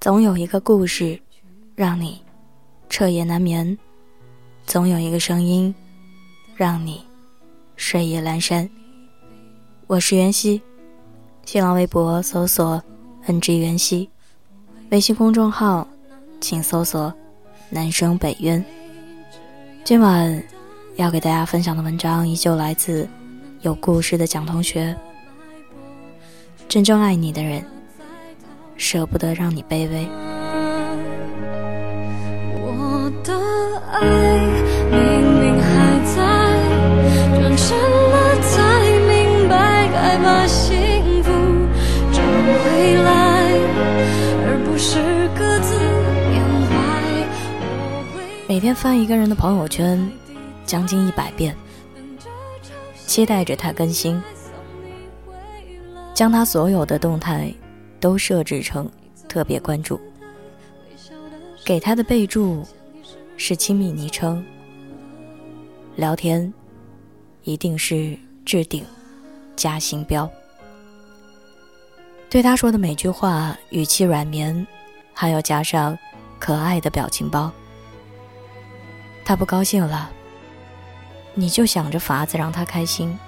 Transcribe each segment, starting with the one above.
总有一个故事，让你彻夜难眠；总有一个声音，让你睡意阑珊。我是袁熙，新浪微博搜索 “ng 袁熙”，微信公众号请搜索“南生北渊”。今晚要给大家分享的文章依旧来自有故事的蒋同学。真正爱你的人。舍不得让你卑微。我的爱明明还在，转身了才明白，该把幸福找回来，而不是各自缅怀。每天翻一个人的朋友圈，将近一百遍，期待着他更新，将他所有的动态。都设置成特别关注，给他的备注是亲密昵称，聊天一定是置顶加星标。对他说的每句话语气软绵，还要加上可爱的表情包。他不高兴了，你就想着法子让他开心。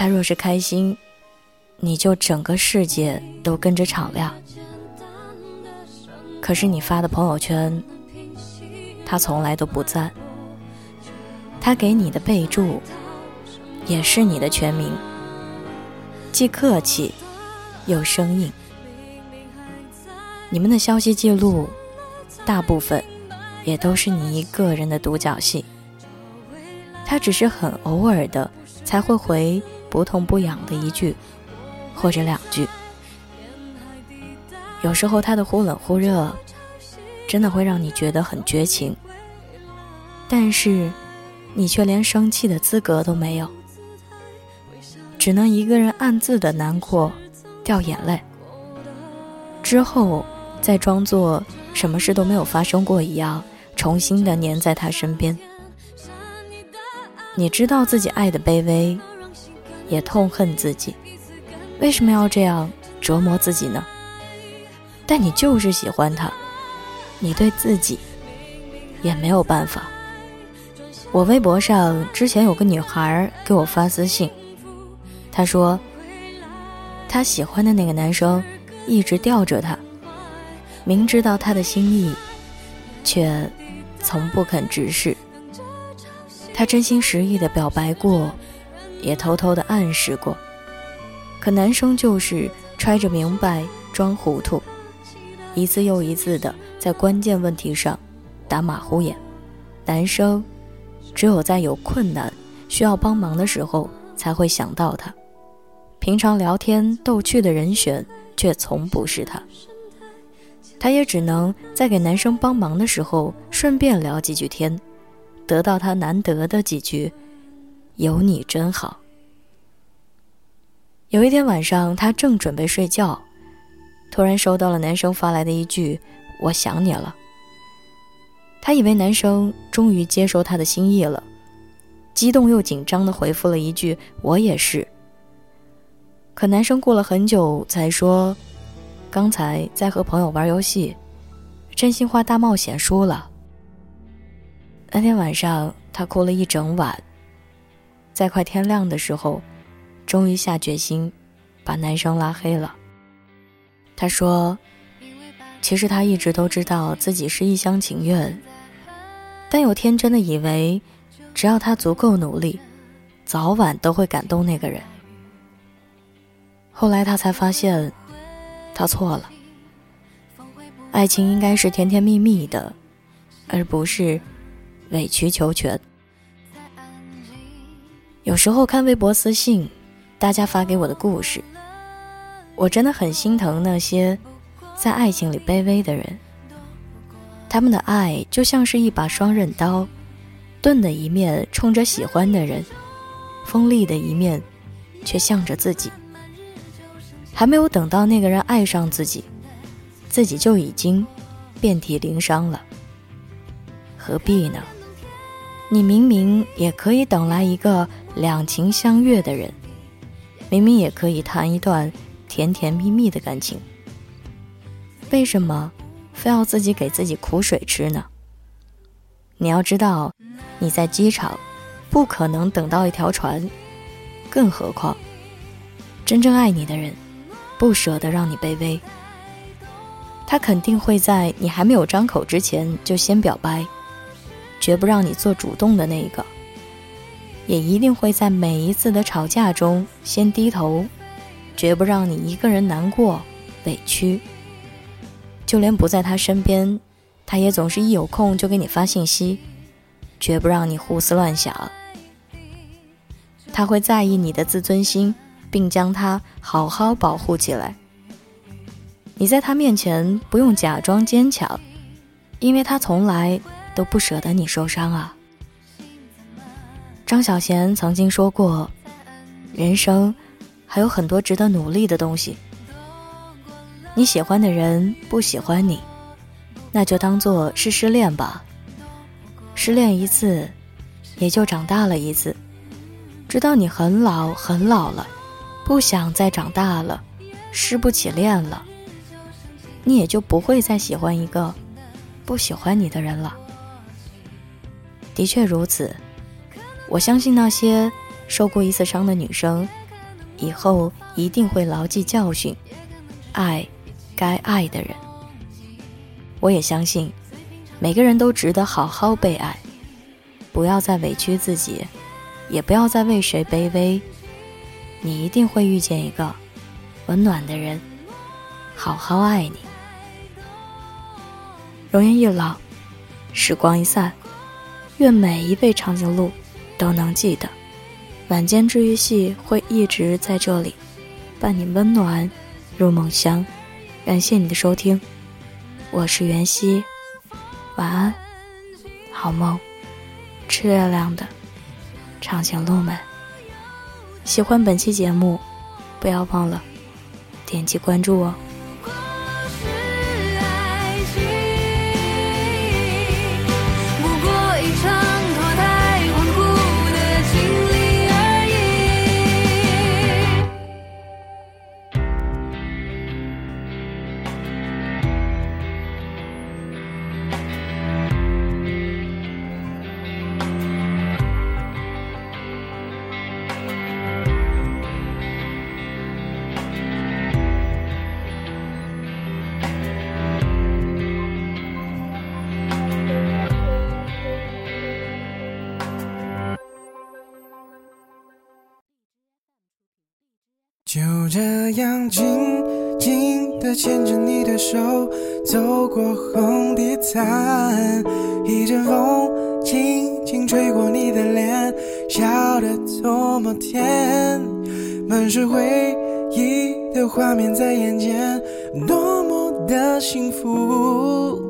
他若是开心。你就整个世界都跟着敞亮，可是你发的朋友圈，他从来都不赞。他给你的备注，也是你的全名，既客气又生硬。你们的消息记录，大部分也都是你一个人的独角戏。他只是很偶尔的才会回不痛不痒的一句。或者两句，有时候他的忽冷忽热，真的会让你觉得很绝情。但是，你却连生气的资格都没有，只能一个人暗自的难过，掉眼泪。之后，再装作什么事都没有发生过一样，重新的黏在他身边。你知道自己爱的卑微，也痛恨自己。为什么要这样折磨自己呢？但你就是喜欢他，你对自己也没有办法。我微博上之前有个女孩给我发私信，她说她喜欢的那个男生一直吊着她，明知道他的心意，却从不肯直视。他真心实意的表白过，也偷偷的暗示过。可男生就是揣着明白装糊涂，一次又一次的在关键问题上打马虎眼。男生只有在有困难需要帮忙的时候才会想到他，平常聊天逗趣的人选却从不是他。他也只能在给男生帮忙的时候顺便聊几句天，得到他难得的几句“有你真好”。有一天晚上，他正准备睡觉，突然收到了男生发来的一句“我想你了”。他以为男生终于接受他的心意了，激动又紧张的回复了一句“我也是”。可男生过了很久才说：“刚才在和朋友玩游戏，真心话大冒险输了。”那天晚上，他哭了一整晚，在快天亮的时候。终于下决心，把男生拉黑了。他说：“其实他一直都知道自己是一厢情愿，但又天真的以为，只要他足够努力，早晚都会感动那个人。后来他才发现，他错了。爱情应该是甜甜蜜蜜的，而不是委曲求全。有时候看微博私信。”大家发给我的故事，我真的很心疼那些在爱情里卑微的人。他们的爱就像是一把双刃刀，钝的一面冲着喜欢的人，锋利的一面却向着自己。还没有等到那个人爱上自己，自己就已经遍体鳞伤了。何必呢？你明明也可以等来一个两情相悦的人，明明也可以谈一段甜甜蜜蜜的感情，为什么非要自己给自己苦水吃呢？你要知道，你在机场不可能等到一条船，更何况真正爱你的人不舍得让你卑微，他肯定会在你还没有张口之前就先表白，绝不让你做主动的那一个，也一定会在每一次的吵架中先低头，绝不让你一个人难过委屈，就连不在他身边。他也总是一有空就给你发信息，绝不让你胡思乱想。他会在意你的自尊心，并将它好好保护起来。你在他面前不用假装坚强，因为他从来都不舍得你受伤啊。张小娴曾经说过：“人生还有很多值得努力的东西。你喜欢的人不喜欢你。”那就当做是失恋吧。失恋一次，也就长大了一次。直到你很老很老了，不想再长大了，失不起恋了，你也就不会再喜欢一个不喜欢你的人了。的确如此，我相信那些受过一次伤的女生，以后一定会牢记教训，爱该爱的人。我也相信，每个人都值得好好被爱，不要再委屈自己，也不要再为谁卑微。你一定会遇见一个温暖的人，好好爱你。容颜一老，时光一散，愿每一位长颈鹿都能记得，晚间治愈系会一直在这里，伴你温暖入梦乡。感谢你的收听。我是袁熙，晚安，好梦，吃月亮的长颈鹿们。喜欢本期节目，不要忘了点击关注哦。就这样静静地牵着你的手，走过红地毯，一阵风轻轻吹过你的脸，笑得多么甜，满是回忆的画面在眼前，多么的幸福。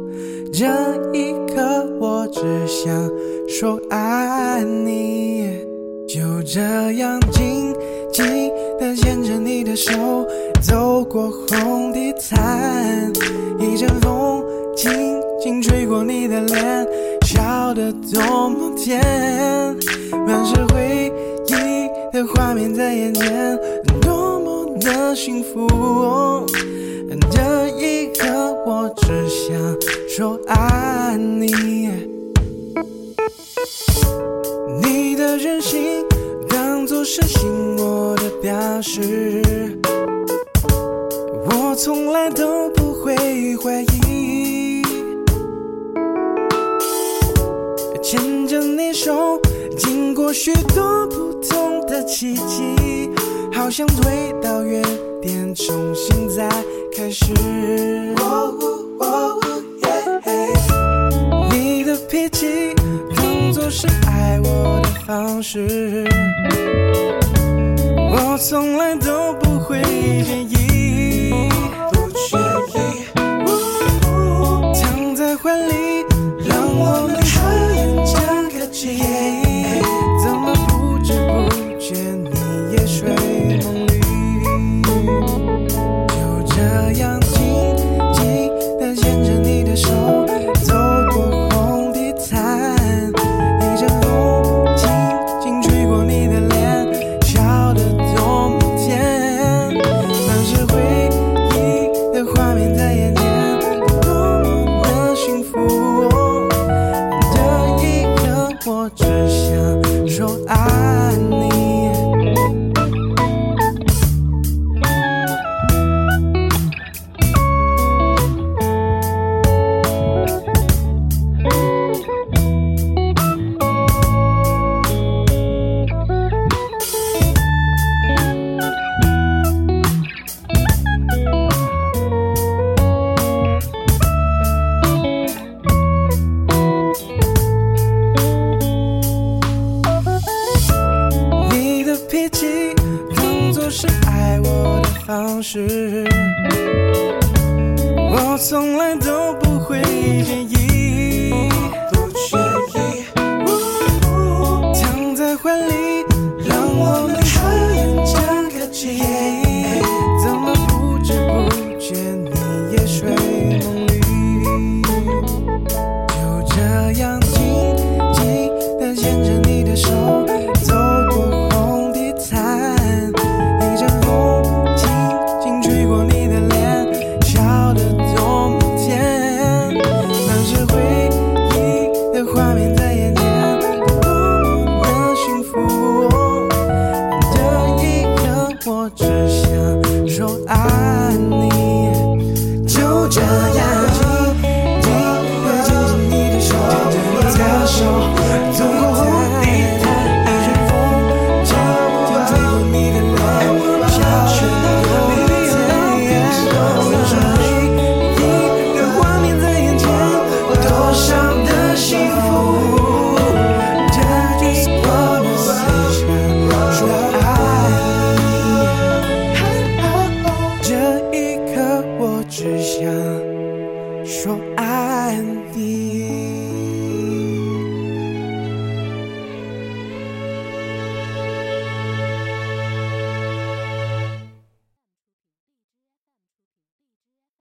这一刻，我只想说爱你。就这样静静。牵着你的手，走过红地毯，一阵风轻轻吹过你的脸，笑得多么甜，满是回忆的画面在眼前，多么的幸福。这一刻，我只想说爱，你我从来都不会怀疑。牵着你手，经过许多不同的奇迹，好像回到原点，重新再开始。你的脾气，当作是爱我的方式。我从来都不会介意，往事，我从来都不会介意，不介意。躺在怀里，让我们重演这个记忆。怎么不知不觉你也睡梦里？就这样静静地牵着你的手，